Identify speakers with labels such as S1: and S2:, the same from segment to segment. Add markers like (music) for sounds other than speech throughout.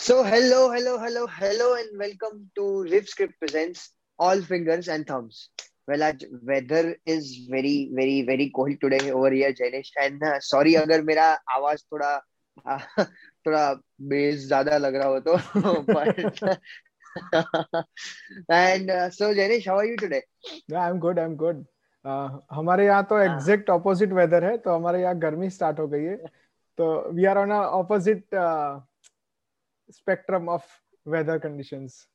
S1: So hello, hello, hello, hello, and welcome to Riff Script presents All Fingers and Thumbs. Well, आज weather is very, very, very cold today over here, Janish. And uh, sorry अगर मेरा आवाज़ थोड़ा uh, थोड़ा base ज़्यादा लग रहा हो तो but and uh, so Janish, how are you today?
S2: Yeah, I'm good. I'm good. Uh, हमारे यहाँ तो एग्जैक्ट ऑपोजिट वेदर है तो हमारे यहाँ गर्मी स्टार्ट हो गई है तो we are on opposite spectrum of weather conditions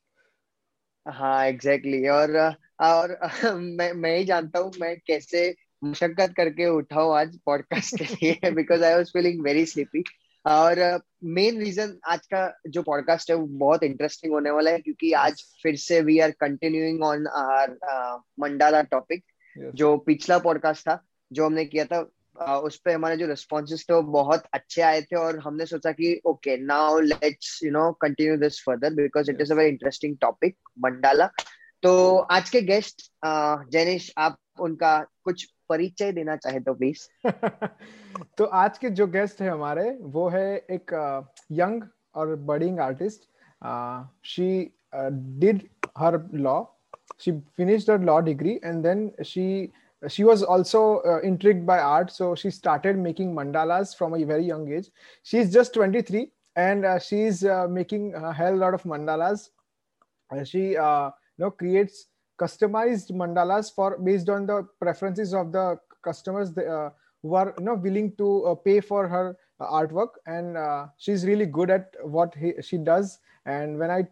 S1: हाँ एग्जैक्टली exactly. और और (laughs) मैं मैं ही जानता हूँ मैं कैसे मुशक्कत करके उठा हूँ आज पॉडकास्ट के लिए because I was feeling very sleepy और मेन uh, रीजन आज का जो पॉडकास्ट है वो बहुत इंटरेस्टिंग होने वाला है क्योंकि आज फिर से we are continuing on our mandala topic जो पिछला पॉडकास्ट था जो हमने किया था उस पे हमारे जो रिस्पॉन्सेज थे वो बहुत अच्छे आए थे और हमने सोचा कि okay now let's you know continue this further because it is a very interesting topic mandala तो आज के गेस्ट जैनिश आप उनका कुछ परिचय देना चाहे तो प्लीज़ (laughs)
S2: तो आज के जो गेस्ट है हमारे वो है एक यंग और budding artist she did her law she finished her law degree and then she she was also uh, intrigued by art so she started making mandalas from a very young age. She's just 23 and uh, she's uh, making a hell lot of mandalas. She uh, you know creates customized mandalas for based on the preferences of the customers uh, who are you know willing to uh, pay for her artwork. And she's really good at what he, she does. And when i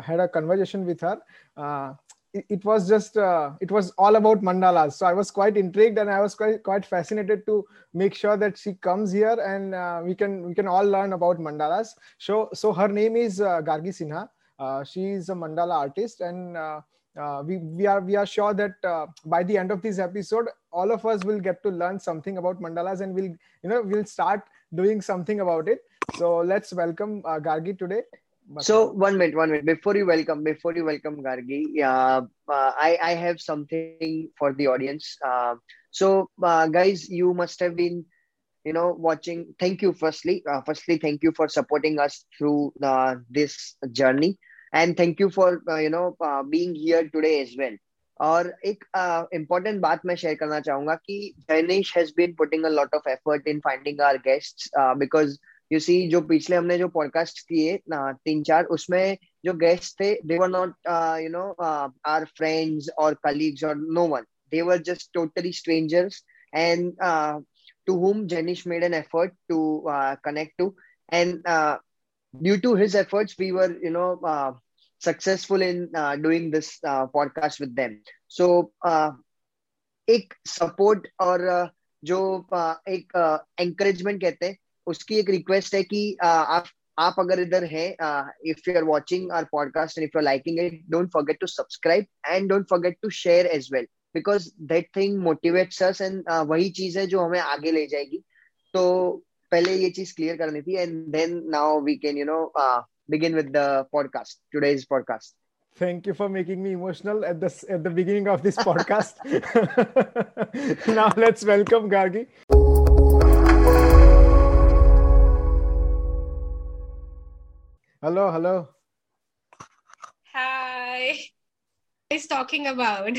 S2: had a conversation with her it, was just uh, it was all about mandalas. So i was quite intrigued and i was quite quite fascinated to make sure that she comes here and uh, we can we can all learn about mandalas. So so her name is uh, gargi sinha. Uh, she is a mandala artist and uh, uh, we, we are we are sure that by the end of this episode all of us will get to learn something about mandalas and we'll you know we'll start doing something about it. So let's welcome gargi today
S1: so one minute, one minute. Before you welcome, before you welcome Gargi, uh, uh, I I have something for the audience. Uh, so uh, guys, you must have been, you know, watching. Thank you, firstly. Uh, firstly, thank you for supporting us through uh, this journey, and thank you for uh, you know uh, being here today as well. और एक important uh, बात मैं share करना चाहूंगा कि Jainish has been putting a lot of effort in finding our guests because you see जो पिछले हमने जो पॉडकास्ट किए तीन चार उसमें जो गेस्ट थे they were not you know our friends और कलीग्स और no one they were just totally strangers and to whom Jenish made an effort to connect to and due to his efforts we were you know successful in doing this podcast with them so एक support और जो एक encouragement कहते हैं उसकी एक request है कि आप आप अगर इधर है if you are watching our podcast and if you are liking it don't forget to subscribe and don't forget to share as well because that thing motivates us and वही चीज़ है जो हमें आगे ले जाएगी। तो पहले ये चीज़ क्लियर करनी थी and then now we can you know begin with the podcast, today's podcast.
S2: Thank you for making me emotional at the at the beginning of this podcast. (laughs) Now let's welcome gargi. Hello, hello.
S3: Hi. What is talking about?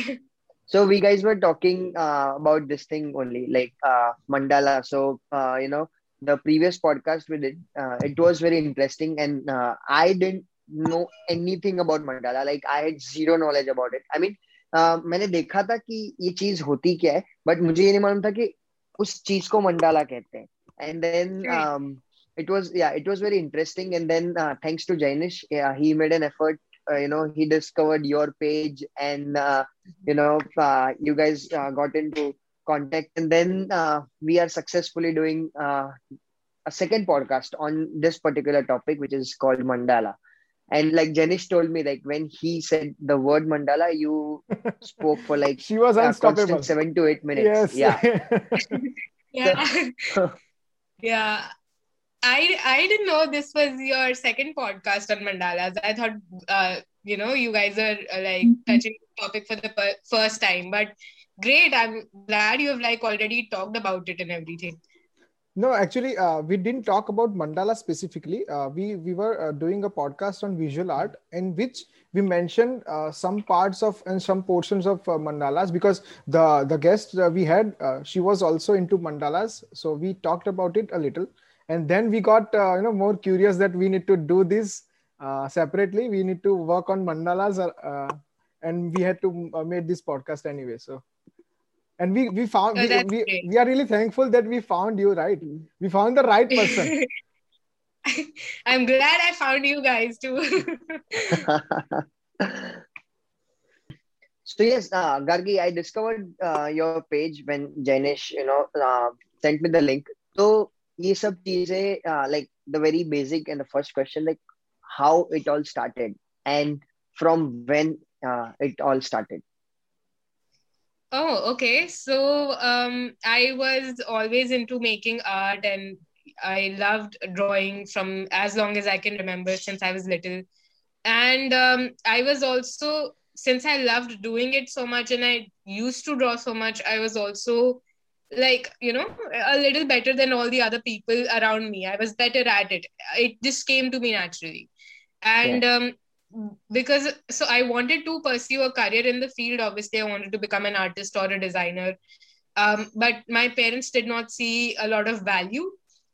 S1: So we guys were talking uh, about this thing only, like uh, mandala. So uh, you know, the previous podcast we did, uh, it was very interesting, and uh, I didn't know anything about mandala. Like I had zero knowledge about it. I mean, uh, मैंने देखा था कि ये चीज़ होती क्या है, but मुझे ये नहीं मालूम था कि उस चीज़ को मंडाला कहते हैं. And then um, it was yeah it was very interesting. And then uh, thanks to Jainish yeah, he made an effort uh, you know he discovered your page and uh, you know uh, you guys uh, got into contact. And then uh, we are successfully doing a second podcast on this particular topic which is called mandala. And like Janish told me like when he said the word mandala you (laughs) spoke for like
S2: she was unstoppable.
S1: seven to eight minutes.
S2: Yes.
S3: yeah. (laughs) Yeah. (laughs) Yeah I I didn't know this was your second podcast on mandalas. I thought uh, you know you guys are uh, like mm-hmm. touching the topic for the per- first time, but great. I'm glad you have like already talked about it and everything.
S2: No, actually, uh, we didn't talk about mandala specifically. Uh, we we were uh, doing a podcast on visual art in which we mentioned uh, some parts of and some portions of uh, mandalas because the the guest uh, we had she was also into mandalas, so we talked about it a little, and then we got you know more curious that we need to do this separately. We need to work on mandalas, and we had to make this podcast anyway. So. And we we found oh, we, we, we, are really thankful that we found you right? We found the right person. (laughs)
S3: I'm glad i found you guys too. (laughs)
S1: So yes uh, gargi i discovered uh, your page when janish you know uh, sent me the link. So ये सब चीजें uh, like the very basic and the first question like how it all started and from when uh, it all started
S3: Oh, okay. So um, I was always into making art and I loved drawing from as long as I can remember since I was little. And um, I was also, since I loved doing it so much and I used to draw so much, I was also like, you know, a little better than all the other people around me. I was better at it. It just came to me naturally. And yeah. um, because so I wanted to pursue a career in the field. Obviously, I wanted to become an artist or a designer. Um, but my parents did not see a lot of value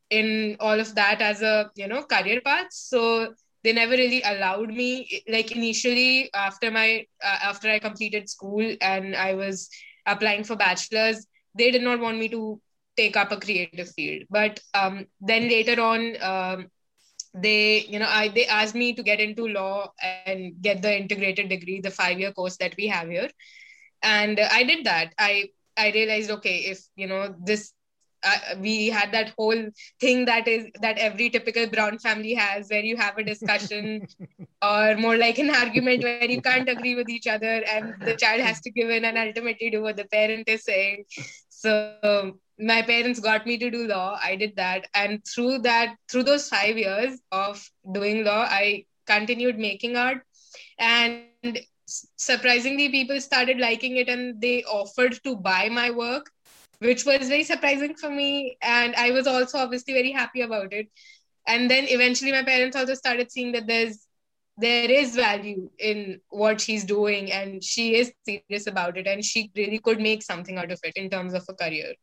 S3: in all of that as a you know career path. So they never really allowed me. Like initially, after my uh, after I completed school and I was applying for bachelors, they did not want me to take up a creative field. But um, then later on. Um, they you know i they asked me to get into law and get the integrated degree the five year course that we have here and i did that i i realized okay if you know this uh, we had that whole thing that is that every typical brown family has where you have a discussion (laughs) or more like an argument where you can't agree with each other and the child has to give in and ultimately do what the parent is saying so my parents got me to do law. I did that. And through that through those 5 years of doing law i continued making art. And surprisingly people started liking it and they offered to buy my work which was very surprising for me. And i was also obviously very happy about it. And then eventually my parents also started seeing that there's there is value in what she's doing and she is serious about it and she really could make something out of it in terms of a career.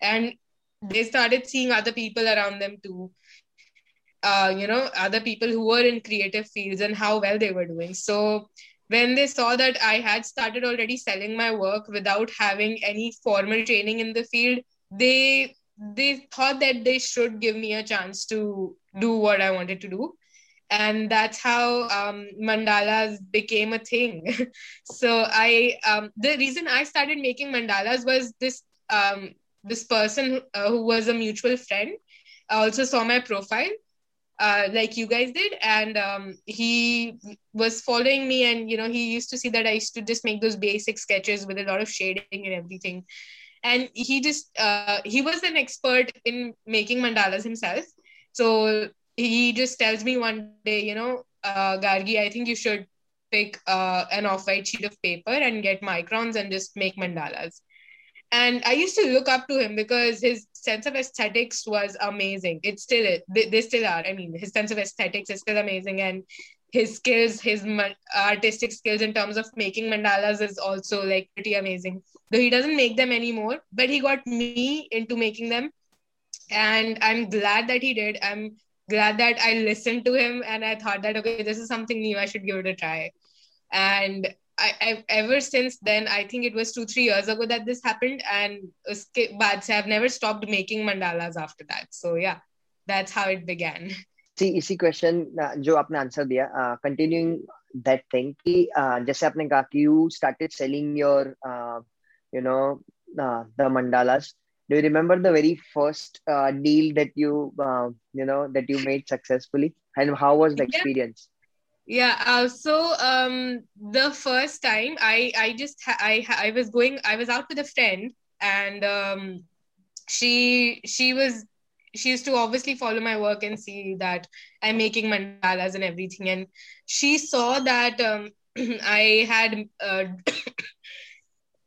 S3: And they started seeing other people around them too. Uh, you know other people who were in creative fields and how well they were doing. So when they saw that i had started already selling my work without having any formal training in the field they they thought that they should give me a chance to do what i wanted to do and that's how um, mandalas became a thing. (laughs) So i um, the reason i started making mandalas was this um, this person uh, who was a mutual friend also saw my profile uh, like you guys did. And um, he was following me and you know he used to see that i used to just make those basic sketches with a lot of shading and everything. And he just uh, he was an expert in making mandalas himself. So he just tells me one day you know uh, gargi i think you should pick uh, an off-white sheet of paper and get microns and just make mandalas. And i used to look up to him because his sense of aesthetics was amazing. It still they, they still are. I mean his sense of aesthetics is still amazing and his skills his artistic skills in terms of making mandalas is also like pretty amazing. Though he doesn't make them anymore but he got me into making them. And i'm glad that he did. I'm glad that i listened to him and i thought that okay this is something new i should give it a try and I, I ever since then I think it was two three years ago that this happened and uske baad se I've never stopped making mandalas after that so yeah that's how it began
S1: see इसी question जो आपने answer दिया continuing that thing कि जैसे आपने कहा कि you started selling your uh, you know uh, the mandalas do you remember the very first uh, deal that you uh, you know that you made successfully? And how was the experience?
S3: Yeah uh, so um the first time i i just ha- i i was going i was out with a friend and um she she was she used to obviously follow my work and see that i'm making mandalas and everything. And she saw that um (clears throat) i had uh,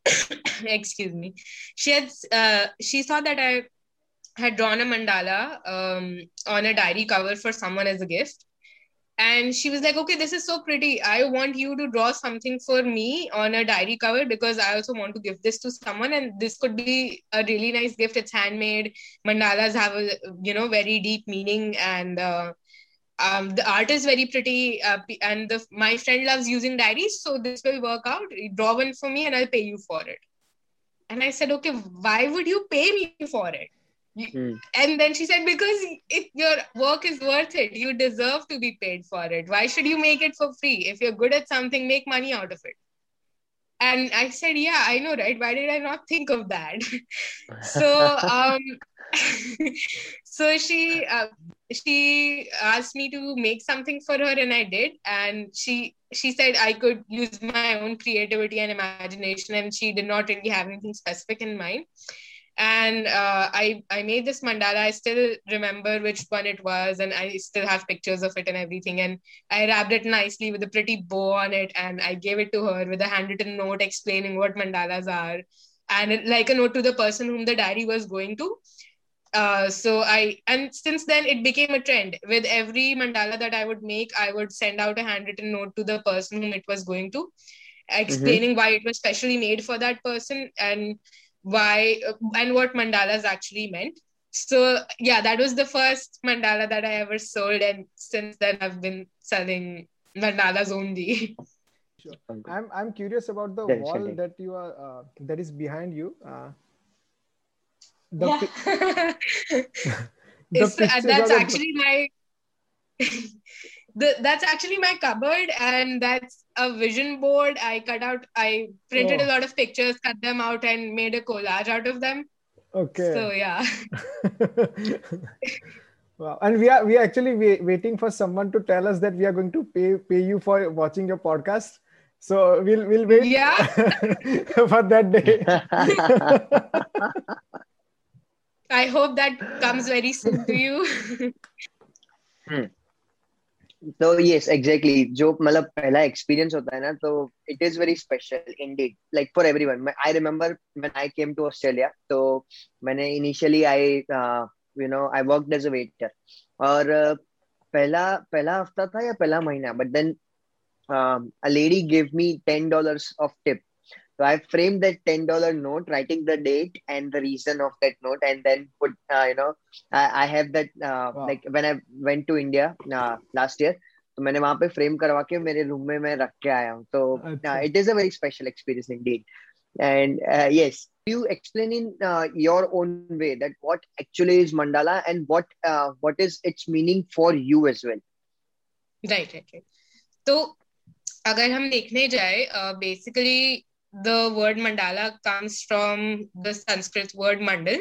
S3: (coughs) excuse me. She had uh, she saw that i had drawn a mandala um, on a diary cover for someone as a gift. And she was like okay this is so pretty. I want you to draw something for me on a diary cover because i also want to give this to someone. And this could be a really nice gift. It's handmade. Mandalas have a you know very deep meaning and uh, um, the art is very pretty uh, and the, my friend loves using diaries so this will work out draw one for me and i'll pay you for it and i said okay why would you pay me for it Mm. And then she said, because if your work is worth it, you deserve to be paid for it. Why should you make it for free? If you're good at something, make money out of it. And I said, yeah, I know, right? Why did I not think of that? (laughs) so, um, (laughs) so she uh, she asked me to make something for her, and I did. And she she said I could use my own creativity and imagination, and she did not really have anything specific in mind and uh, I I made this mandala. I still remember which one it was, and I still have pictures of it and everything. And I wrapped it nicely with a pretty bow on it, and I gave it to her with a handwritten note explaining what mandalas are, and like a note to the person whom the diary was going to. Uh, so I and since then it became a trend. With every mandala that I would make, I would send out a handwritten note to the person whom it was going to, explaining mm-hmm. why it was specially made for that person and why and what mandalas actually meant. So yeah, that was the first mandala that I ever sold, and since then I've been selling mandalas only.
S2: Sure. I'm I'm curious about the wall that you are uh, that is behind you. Uh,
S3: the yeah. pi- (laughs) (laughs) the uh, that's actually my (laughs) the, that's actually my cupboard and that's a vision board. I cut out i printed oh. a lot of pictures cut them out and made a collage out of them.
S2: Okay.
S3: So yeah.
S2: Wow. And we are we are actually wait, waiting for someone to tell us that we are going to pay pay you for watching your podcast. So we'll we'll wait
S3: yeah.
S2: for that day
S3: i hope that comes very (laughs) soon to you
S1: hmm. तो yes exactly जो मतलब पहला experience होता है ना तो it is very special Indeed like for everyone I remember when I came to Australia तो मैंने initially I you know I worked as a waiter और uh, पहला पहला हफ्ता था या पहला महीना but then a lady give me ten dollars of tip So I framed that ten dollar note, writing the date and the reason of that note, and then put uh, you know I, I have that uh, wow. like when I went to India uh, last year. तो मैंने वहां पे frame करवा के मेरे room में मैं रख के आया हूँ तो it is a very special experience Indeed and uh, yes you explain in uh, your own way that what actually is mandala and what uh, what is its meaning for you as well
S3: right right right तो अगर हम देखने जाए basically the word mandala comes from the Sanskrit word mandal,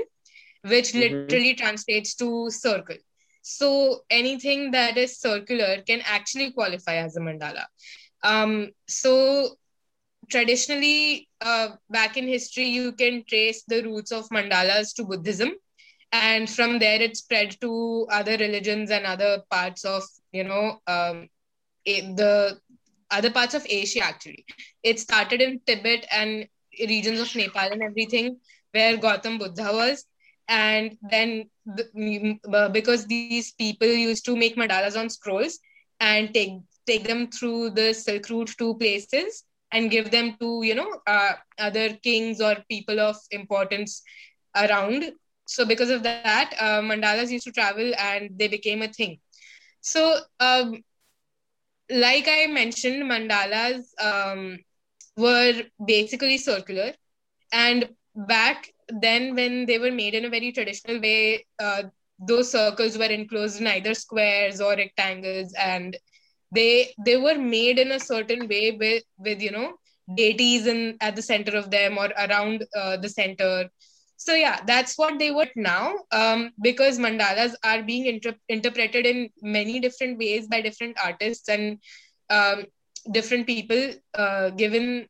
S3: which mm-hmm. literally translates to circle. So anything that is circular can actually qualify as a mandala. Um, so traditionally, uh, back in history, you can trace the roots of mandalas to Buddhism. And from there, it spread to other religions and other parts of, you know, um, the other parts of Asia actually. It started in Tibet and regions of Nepal and everything where Gautam Buddha was. And then the, uh, because these people used to make mandalas on scrolls and take take them through the Silk Route to places and give them to you know uh, other kings or people of importance around. So because of that, uh, mandalas used to travel and they became a thing. So um, like I mentioned, mandalas um, were basically circular. And back then, when they were made in a very traditional way, uh, those circles were enclosed in either squares or rectangles, and they they were made in a certain way with with you know deities in at the center of them or around uh, the center so yeah that's what they were now um, because mandalas are being inter- interpreted in many different ways by different artists and um, different people uh, given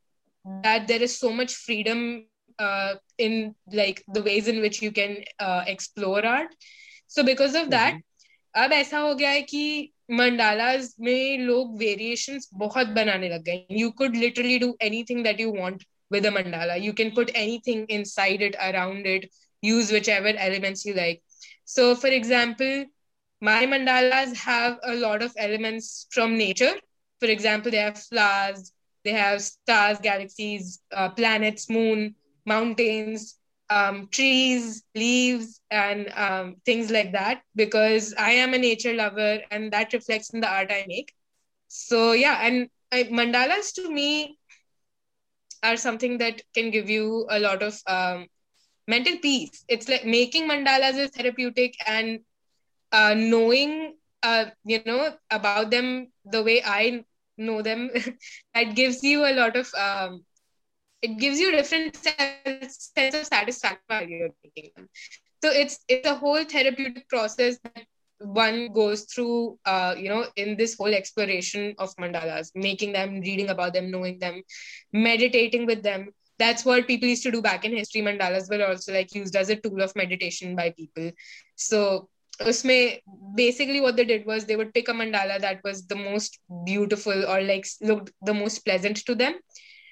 S3: that there is so much freedom uh, in like the ways in which you can uh, explore art so because of that mm-hmm. अब ऐसा हो गया है कि mandalas में लोग variations बहुत बनाने लग गए you could literally do anything that you want with a mandala. You can put anything inside it, around it, use whichever elements you like. So, for example, my mandalas have a lot of elements from nature. For example, they have flowers, they have stars, galaxies, uh, planets, moon, mountains, um, trees, leaves, and um, things like that. Because I am a nature lover, and that reflects in the art I make. So yeah, and I, mandalas to me are something that can give you a lot of um, mental peace. It's like making mandalas is therapeutic, and uh, knowing uh, you know about them the way I know them, (laughs) that gives you a lot of um, it gives you different sense, sense of satisfaction while you're making them. So it's it's a whole therapeutic process that one goes through uh, you know in this whole exploration of mandalas making them reading about them knowing them meditating with them. That's what people used to do back in history. Mandalas were also like used as a tool of meditation by people. So usme basically what they did was they would pick a mandala that was the most beautiful or like looked the most pleasant to them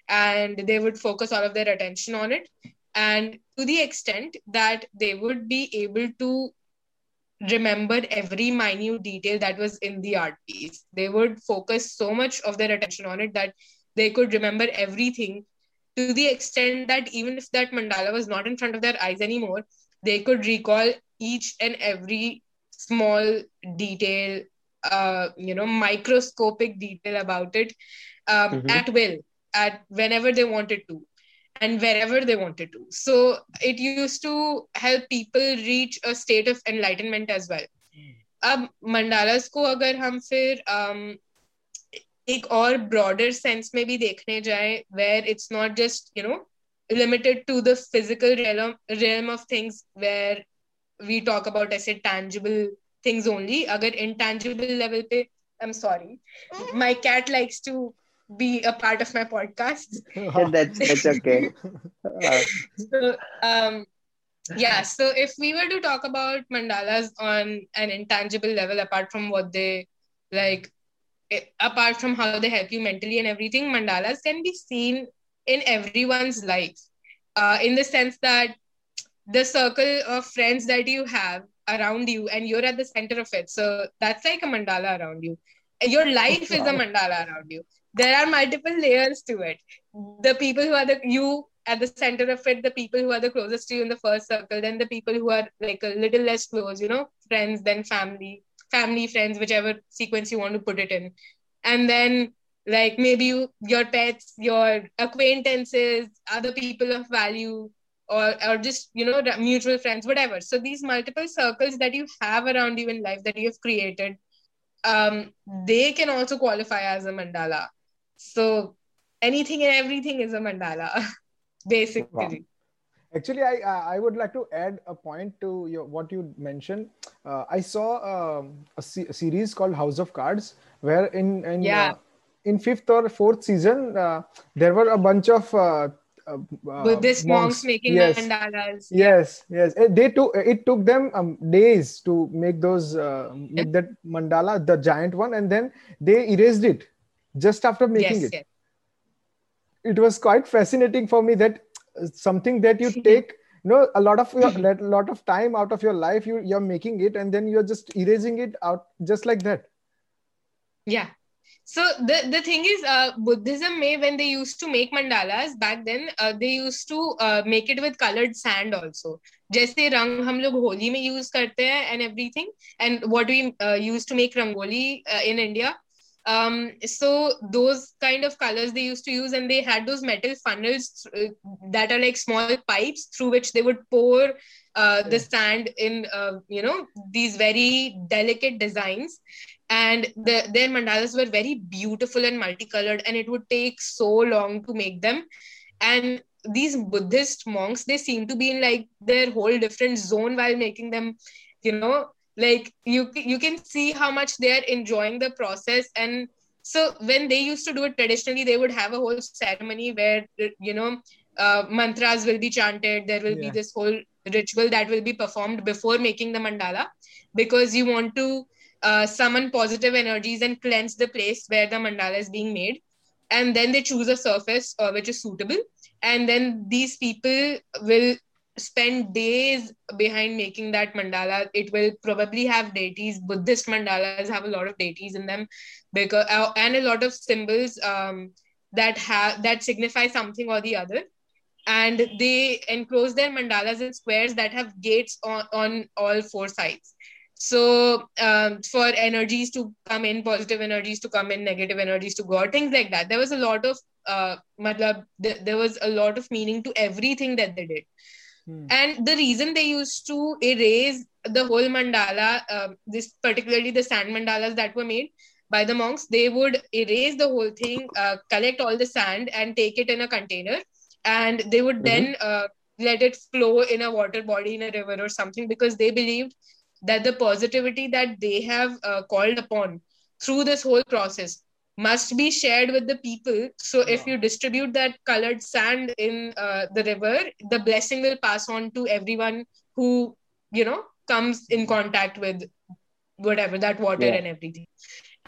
S3: and they would focus all of their attention on it. And to the extent that they would be able to remembered every minute detail that was in the art piece. They would focus so much of their attention on it that they could remember everything to the extent that even if that mandala was not in front of their eyes anymore, they could recall each and every small detail, uh, you know, microscopic detail about it um, mm-hmm. at will, at whenever they wanted to and wherever they wanted to. So it used to help people reach a state of enlightenment as well. अब मंडालास को अगर हम फिर um, एक और broader sense में भी देखने जाए where it's not just you no limited to the physical realm realm of things where we talk about ऐसे tangible things only अगर intangible level पे I'm sorry my cat likes to be a part of my podcast. (laughs) (laughs)
S1: that's that's okay.
S3: Uh, so um, yeah, so if we were to talk about mandalas on an intangible level, apart from what they like, eh, apart from how they help you mentally and everything, mandalas can be seen in everyone's life. Uh, in the sense that the circle of friends that you have around you and you're at the center of it. So that's like a mandala around you. Your life is a mandala around you there are multiple layers to it. The people who are the you at the center of it the people who are the closest to you in the first circle then the people who are like a little less close you know friends then family family friends whichever sequence you want to put it in. And then like maybe you, your pets your acquaintances other people of value or or just you know mutual friends whatever. So these multiple circles that you have around you in life that you have created um they can also qualify as a mandala so anything and everything is a mandala, (laughs) basically. Wow.
S2: Actually, I I would like to add a point to your what you mentioned. Uh, I saw um, a, a, series called House of Cards, where in in
S3: yeah.
S2: Uh, in fifth or fourth season, uh, there were a bunch of uh, uh,
S3: Buddhist monks, monks making yes. mandalas.
S2: Yes, yes. It, they took it took them um, days to make those uh, make that mandala, the giant one, and then they erased it just after making yes, it. Yes. It was quite fascinating for me that something that you (laughs) take you know a lot of your a (laughs) lot of time out of your life you you're making it and then you're just erasing it out just like that
S3: yeah so the the thing is uh, buddhism may when they used to make mandalas back then uh, they used to uh, make it with colored sand also जैसे रंग हम लोग होली में use करते हैं and everything and what we use to make rangoli in India um, so those kind of colors they used to use, and they had those metal funnels uh, that are like small pipes through which they would pour uh, the sand in, uh, you know, these very delicate designs. And the, their mandalas were very beautiful and multicolored, and it would take so long to make them. And these Buddhist monks, they seem to be in like their whole different zone while making them, you know, like you you can see how much they are enjoying the process. And so when they used to do it traditionally they would have a whole ceremony where you know uh, mantras will be chanted. There will yeah. be this whole ritual that will be performed before making the mandala because you want to uh, summon positive energies and cleanse the place where the mandala is being made. And then they choose a surface uh, which is suitable. And then these people will spend days behind making that mandala. It will probably have deities. Buddhist mandalas have a lot of deities in them, because uh, and a lot of symbols um, that have that signify something or the other. And they enclose their mandalas in squares that have gates on, on all four sides. So um, for energies to come in, positive energies to come in, negative energies to go out, things like that. There was a lot of uh, matlab, th- there was a lot of meaning to everything that they did. Hmm. And the reason they used to erase the whole mandala, uh, this particularly the sand mandalas that were made by the monks, they would erase the whole thing, uh, collect all the sand, and take it in a container, and they would mm-hmm. then uh, let it flow in a water body in a river or something because they believed that the positivity that they have uh, called upon through this whole process must be shared with the people. So if you distribute that colored sand in uh, the river, the blessing will pass on to everyone who, you know, comes in contact with whatever that water yeah. and everything.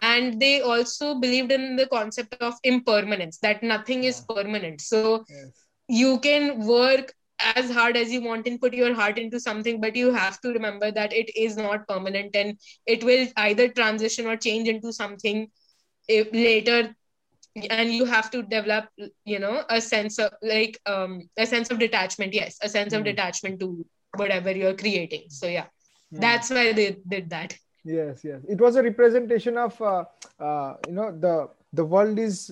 S3: And they also believed in the concept of impermanence, that nothing yeah. is permanent. So yes. you can work as hard as you want and put your heart into something but you have to remember that it is not permanent and it will either transition or change into something if later and you have to develop you know a sense of like um a sense of detachment yes a sense mm. of hmm. detachment to whatever you're creating so yeah mm. that's why they did that
S2: yes yes it was a representation of uh, uh, you know the the world is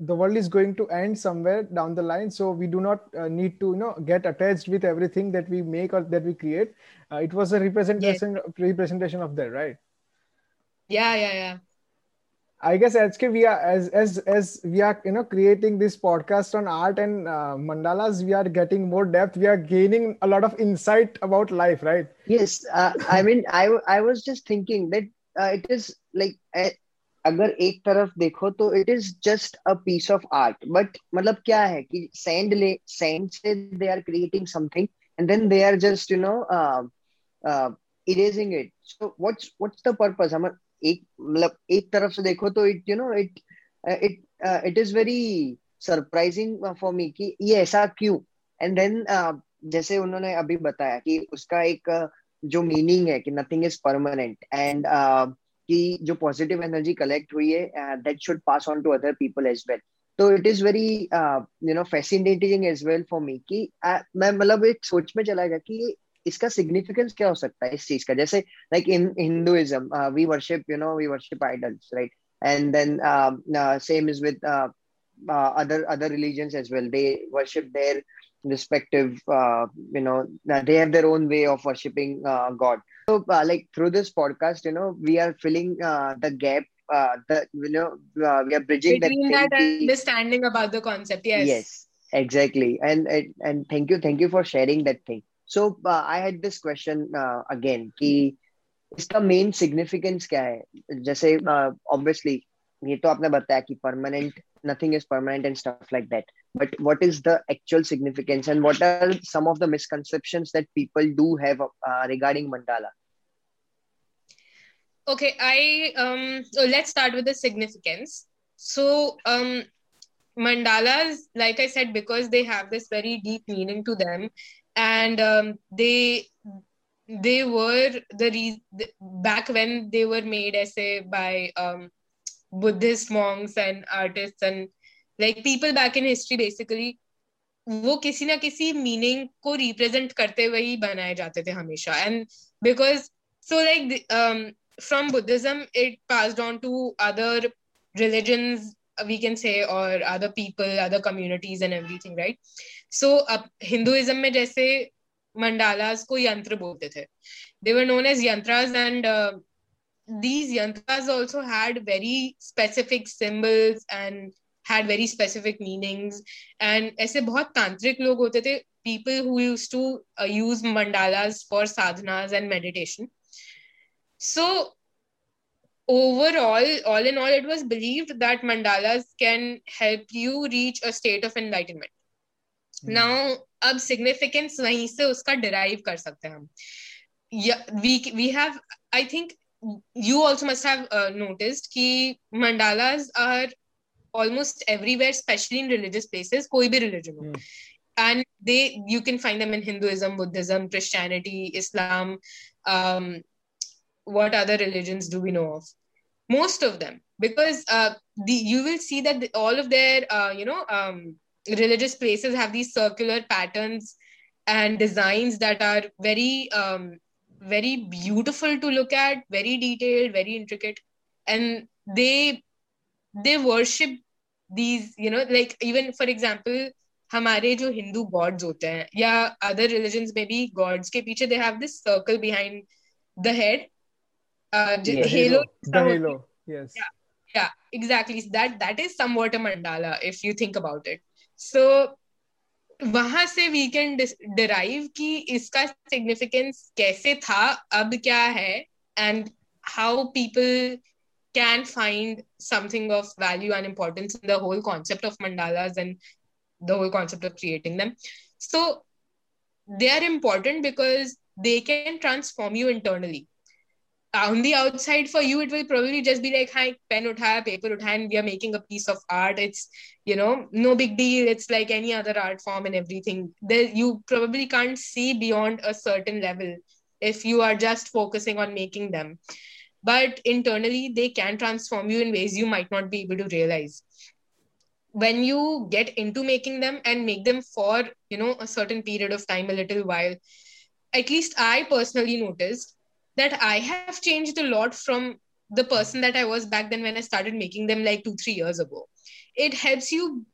S2: the world is going to end somewhere down the line so we do not uh, need to you know get attached with everything that we make or that we create uh, it was a representation yes. representation of that right
S3: yeah yeah yeah
S2: I guess as we are as as as we are you know creating this podcast on art and uh, mandalas, we are getting more depth. We are gaining a lot of insight about life, right?
S1: Yes, uh, I mean, I I was just thinking that uh, it is like uh, अगर एक तरफ देखो तो it is just a piece of art but मतलब क्या है कि sand ले सैंड से they are creating something and then they are just you know erasing it so what's what's the purpose हम एक मतलब एक तरफ़ से देखो तो it you know it it it is very surprising for me कि ये ऐसा क्यों? एंड देन uh, जैसे उन्होंने अभी बताया कि उसका एक uh, जो मीनिंग है कि नथिंग इज़ परमानेंट एंड कि जो पॉजिटिव एनर्जी कलेक्ट हुई है that should pass on to other people as well तो it is very you know fascinating as well for me कि uh, मैं मतलब एक सोच में चला गया कि इसका सिग्निफिकेंस क्या हो सकता है इस चीज का जैसे like in Hinduism we worship you know we worship idols right and then same is with other other religions as well they worship their respective uh, you know they have their own way of worshiping uh, god so uh, like through this podcast you know we are filling uh, the gap uh, the you know uh, we are bridging
S3: Between that, that understanding about the concept yes
S1: yes exactly and and, and thank you thank you for sharing that thing so uh, i had this question uh, again कि इसका main significance क्या है जैसे obviously ये तो आपने बताया कि permanent nothing is permanent and stuff like that but what is the actual significance and what are some of the misconceptions that people do have uh, regarding mandala
S3: okay i um so let's start with the significance so um mandalas like i said because they have this very deep meaning to them and um, they they were the re- back when they were made as say by um, Buddhist monks and artists and like people back in history basically वो किसी ना किसी meaning को represent करते हुए ही बनाए जाते थे हमेशा and because so like from Buddhism, it passed on to other religions, we can say, or other people, other communities, and everything, right? So, uh, Hinduism में जैसे mandalas को यंत्र बोलते थे. They were known as yantras, and uh, these yantras also had very specific symbols and had very specific meanings and ऐसे बहुत तांत्रिक लोग होते थे people who used to uh, use mandalas for sadhanas and meditation so overall all in all it was believed that mandalas can help you reach a state of enlightenment mm. now अब significance वहीं से उसका derive कर सकते हैं हम yeah, we we have I think you also must have uh, noticed कि mandalas are almost everywhere, especially in religious places, कोई भी religion हो. Mm. and they you can find them in hinduism buddhism christianity islam um, what other religions do we know of most of them because uh, the you will see that the, all of their uh, you know um, religious places have these circular patterns and designs that are very um, very beautiful to look at very detailed very intricate and they they worship these you know like even for example हमारे जो Hindu God's होते हैं या other religion में भी gods के पीछे they have this circle behind the head
S2: halo the halo yes
S3: yeah, yeah exactly that that is somewhat a mandala if you think about it so वहां से वी कैन डिराइव कि इसका significance कैसे था अब क्या है and how people can find something of value and importance in the whole concept of mandalas and the whole concept of creating them. So they are important because they can transform you internally. On the outside, for you, it will probably just be like, hi, pen uthaya, paper uthaya, and we are making a piece of art. It's, you know, no big deal. It's like any other art form and everything. There, you probably can't see beyond a certain level if you are just focusing on making them. But internally, they can transform you in ways you might not be able to realize when you get into making them and make them for you know a certain period of time a little while at least i personally noticed that i have changed a lot from the person that i was back then when i started making them like 2 3 years ago. It helps you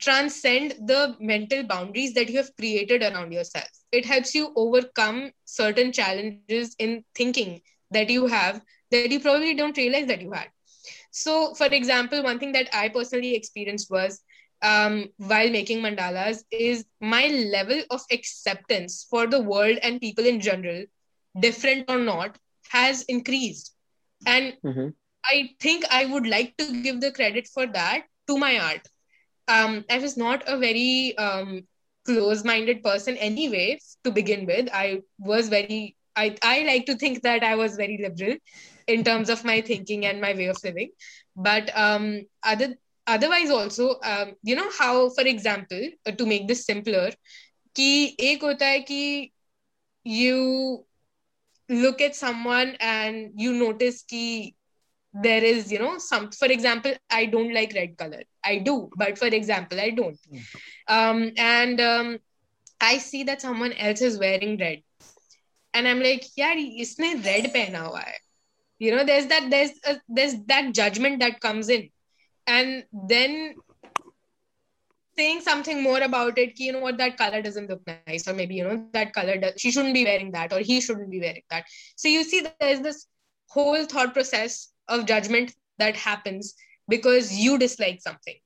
S3: transcend the mental boundaries that you have created around yourself. It helps you overcome certain challenges in thinking that you have that you probably don't realize that you had. So, for example, one thing that I personally experienced was um, while making mandalas is my level of acceptance for the world and people in general, different or not, has increased. And mm-hmm. I think I would like to give the credit for that to my art. Um, I was not a very um, close minded person anyway, to begin with. I was very, I, I like to think that I was very liberal in terms of my thinking and my way of living but um other otherwise also um, you know how for example uh, to make this simpler कि एक होता है कि you look at someone and you notice ki there is you know some for example i don't like red color. I do but for example i don't. Hmm. Um, and um, i see that someone else is wearing red. And i'm like yeah isne red pehna hua hai. You know there's that there's a, there's that judgment that comes in. And then saying something more about it you know what that color doesn't look nice or maybe you know that color does, she shouldn't be wearing that or he shouldn't be wearing that. So you see there's this whole thought process of judgment that happens because you dislike something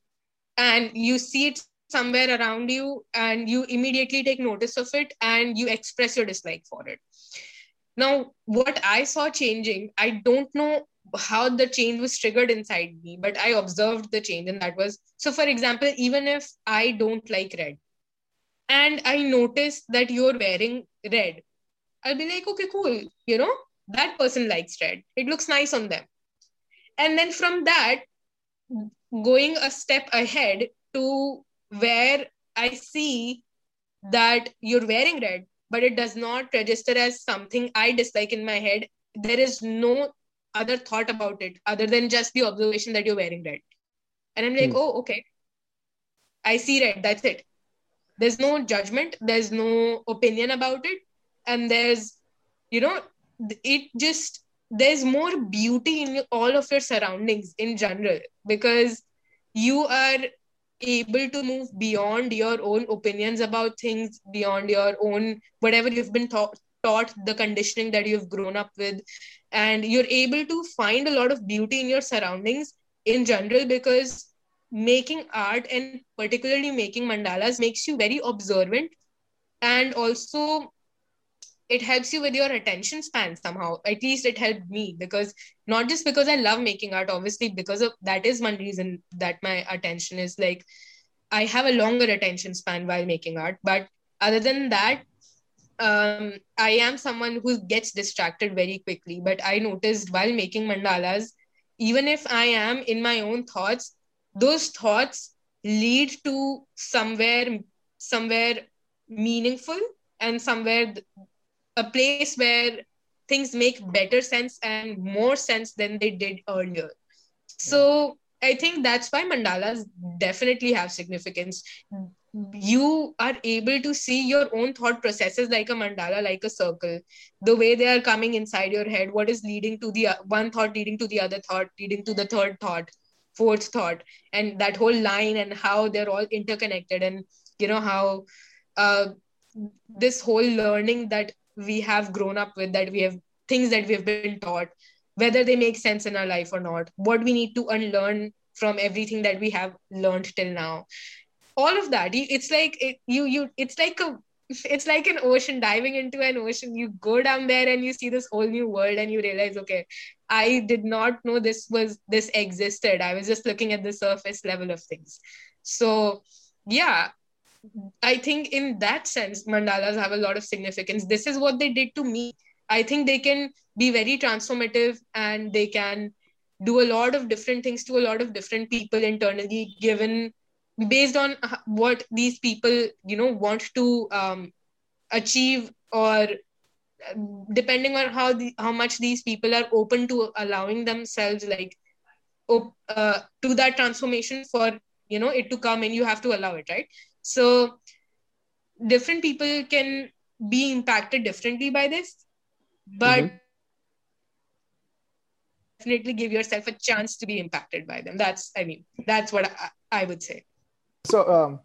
S3: and you see it somewhere around you and you immediately take notice of it and you express your dislike for it. Now, what I saw changing, I don't know how the change was triggered inside me, but I observed the change, and that was so. For example, even if I don't like red, and I notice that you're wearing red, I'll be like, okay, cool, you know, that person likes red. It looks nice on them. And then from that, going a step ahead to where I see that you're wearing red but it does not register as something I dislike in my head. There is no other thought about it other than just the observation that you're wearing red. And I'm like, hmm. oh, okay. I see red. That's it. There's no judgment. There's no opinion about it. And there's, you know, it just, there's more beauty in all of your surroundings in general because you are able to move beyond your own opinions about things, beyond your own whatever you've been taught, taught the conditioning that you've grown up with, and you're able to find a lot of beauty in your surroundings in general because making art and particularly making mandalas makes you very observant. And also it helps you with your attention span somehow. At least it helped me because not just because i love making art obviously because of that is one reason that my attention is like i have a longer attention span while making art. But other than that um, i am someone who gets distracted very quickly but i noticed while making mandalas even if i am in my own thoughts those thoughts lead to somewhere somewhere meaningful and somewhere a place where things make better sense and more sense than they did earlier. So I think that's why mandalas definitely have significance. You are able to see your own thought processes like a mandala, like a circle, the way they are coming inside your head, what is leading to the one thought, leading to the other thought, leading to the third thought, fourth thought, and that whole line and how they're all interconnected, and you know how uh, this whole learning that we have grown up with, that we have things that we have been taught whether they make sense in our life or not. What we need to unlearn from everything that we have learned till now all of that. It's like it, you you it's like a it's like an ocean diving into an ocean. You go down there and you see this whole new world and you realize okay i did not know this was this existed. I was just looking at the surface level of things. So yeah i think in that sense mandalas have a lot of significance. This is what they did to me. I think they can be very transformative and they can do a lot of different things to a lot of different people internally, given based on what these people, you know, want to um, achieve or depending on how the, how much these people are open to allowing themselves like uh, to that transformation for you know it to come and you have to allow it right? So different people can be impacted differently by this but mm-hmm. definitely give yourself a chance to be impacted by them. That's i mean that's what i, I would say
S2: so um,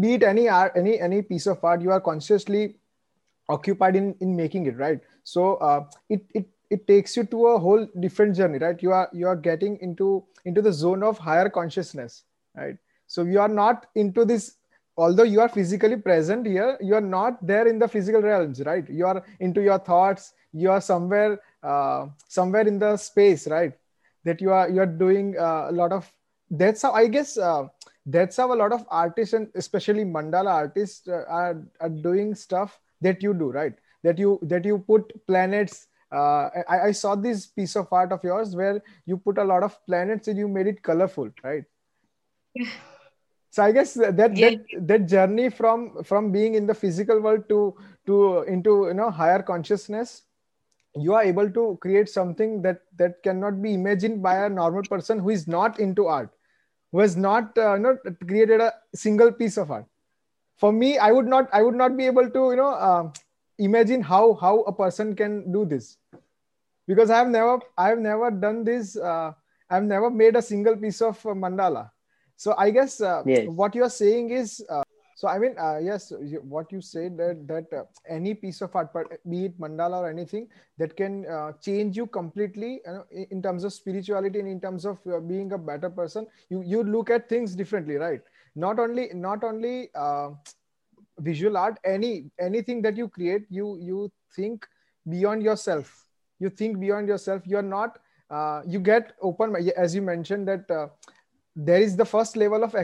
S2: be it any art any any piece of art you are consciously occupied in in making it right? So uh, it it it takes you to a whole different journey right? You are you are getting into into the zone of higher consciousness right? So you are not into this although you are physically present here you are not there in the physical realms right? You are into your thoughts you are somewhere uh, somewhere in the space right? That you are you are doing uh, a lot of that's how i guess uh, that's how a lot of artists and especially mandala artists uh, are, are doing stuff that you do right? That you that you put planets uh, I, I saw this piece of art of yours where you put a lot of planets and you made it colorful right? So i guess that yeah. that that journey from from being in the physical world to to into you know higher consciousness you are able to create something that that cannot be imagined by a normal person who is not into art who has not uh, you know created a single piece of art. For me i would not i would not be able to you know uh, imagine how how a person can do this. Because i have never i have never done this uh, i've never made a single piece of mandala. So i guess uh, yes. what you are saying is uh, so i mean uh, yes what you said that that uh, any piece of art be it mandala or anything that can uh, change you completely uh, in terms of spirituality and in terms of uh, being a better person you you look at things differently right? Not only not only visual art any anything that you create you you think beyond yourself. You think beyond yourself. You're not you get open as you mentioned that there is the first level of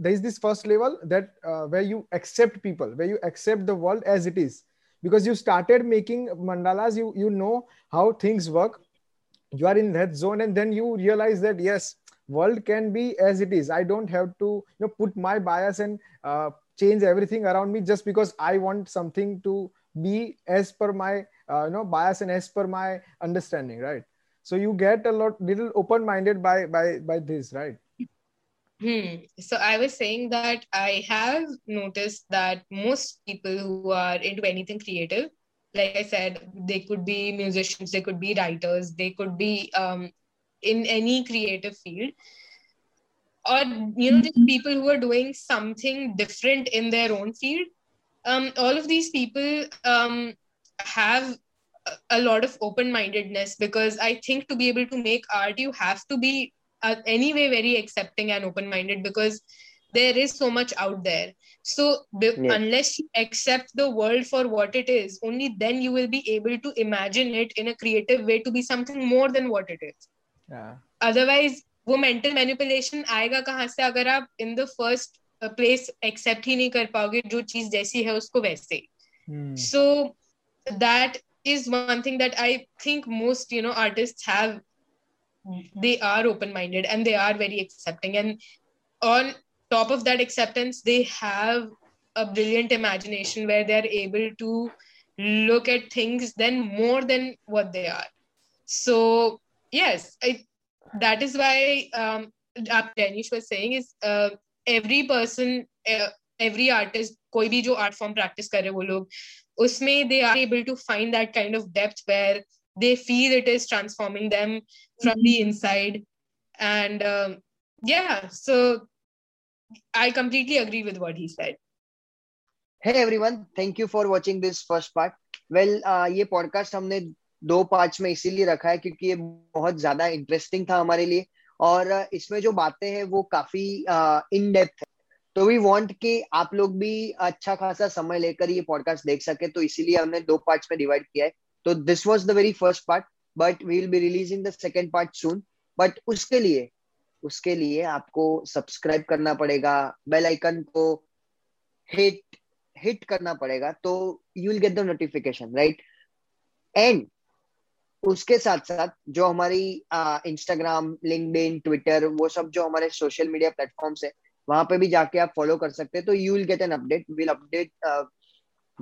S2: there is this first level that uh, where you accept people where you accept the world as it is. Because you started making mandalas you you know how things work. You are in that zone and then you realize that yes world can be as it is. I don't have to you know put my bias and uh, change everything around me just because i want something to be as per my uh, you know bias and as per my understanding right? So you get a lot little open minded by by by this right
S3: Hmm. So I was saying that I have noticed that most people who are into anything creative, like I said, they could be musicians, they could be writers, they could be um, in any creative field, or you know, just people who are doing something different in their own field. Um, all of these people um, have a lot of open-mindedness because I think to be able to make art, you have to be uh, anyway very accepting and open minded because there is so much out there so yeah. unless you accept the world for what it is only then you will be able to imagine it in a creative way to be something more than what it is
S2: yeah.
S3: otherwise वो mental manipulation आएगा कहाँ से अगर आप in the first place accept ही नहीं कर पाओगे जो चीज जैसी है उसको वैसे so that is one thing that I think most you know artists have they are open minded and they are very accepting and on top of that acceptance they have a brilliant imagination where they're able to look at things then more than what they are so yes I, that is why um Danish was saying is uh, every person uh, every artist कोई भी जो art form practice कर रहे वो लोग उसमें they are able to find that kind of depth where they feel it is transforming them from mm-hmm. the inside and um, yeah so i completely agree with what he said
S1: hey everyone thank you for watching this first part well uh, ये podcast हमने दो parts में इसीलिए रखा है क्योंकि ये बहुत ज़्यादा इंटरेस्टिंग था हमारे लिए और इसमें जो बातें हैं वो काफ़ी इन डेप्थ है तो वी वांट कि आप लोग भी अच्छा खासा समय लेकर ये पॉडकास्ट देख सके तो इसीलिए हमने दो पार्ट्स में डिवाइड किया है तो this was the very first part but we will be releasing the second part soon but उसके लिए उसके लिए आपको सब्सक्राइब करना पड़ेगा बेल आइकन को हिट हिट करना पड़ेगा तो you will get the notification right and उसके साथ साथ जो हमारी इंस्टाग्राम लिंक्डइन ट्विटर वो सब जो हमारे सोशल मीडिया प्लेटफॉर्म्स है, वहाँ पे भी जाके आप फॉलो कर सकते हैं तो you will get an update will update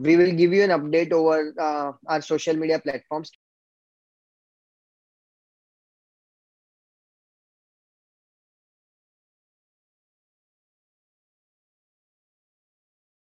S1: we will give you an update over uh, our social media platforms.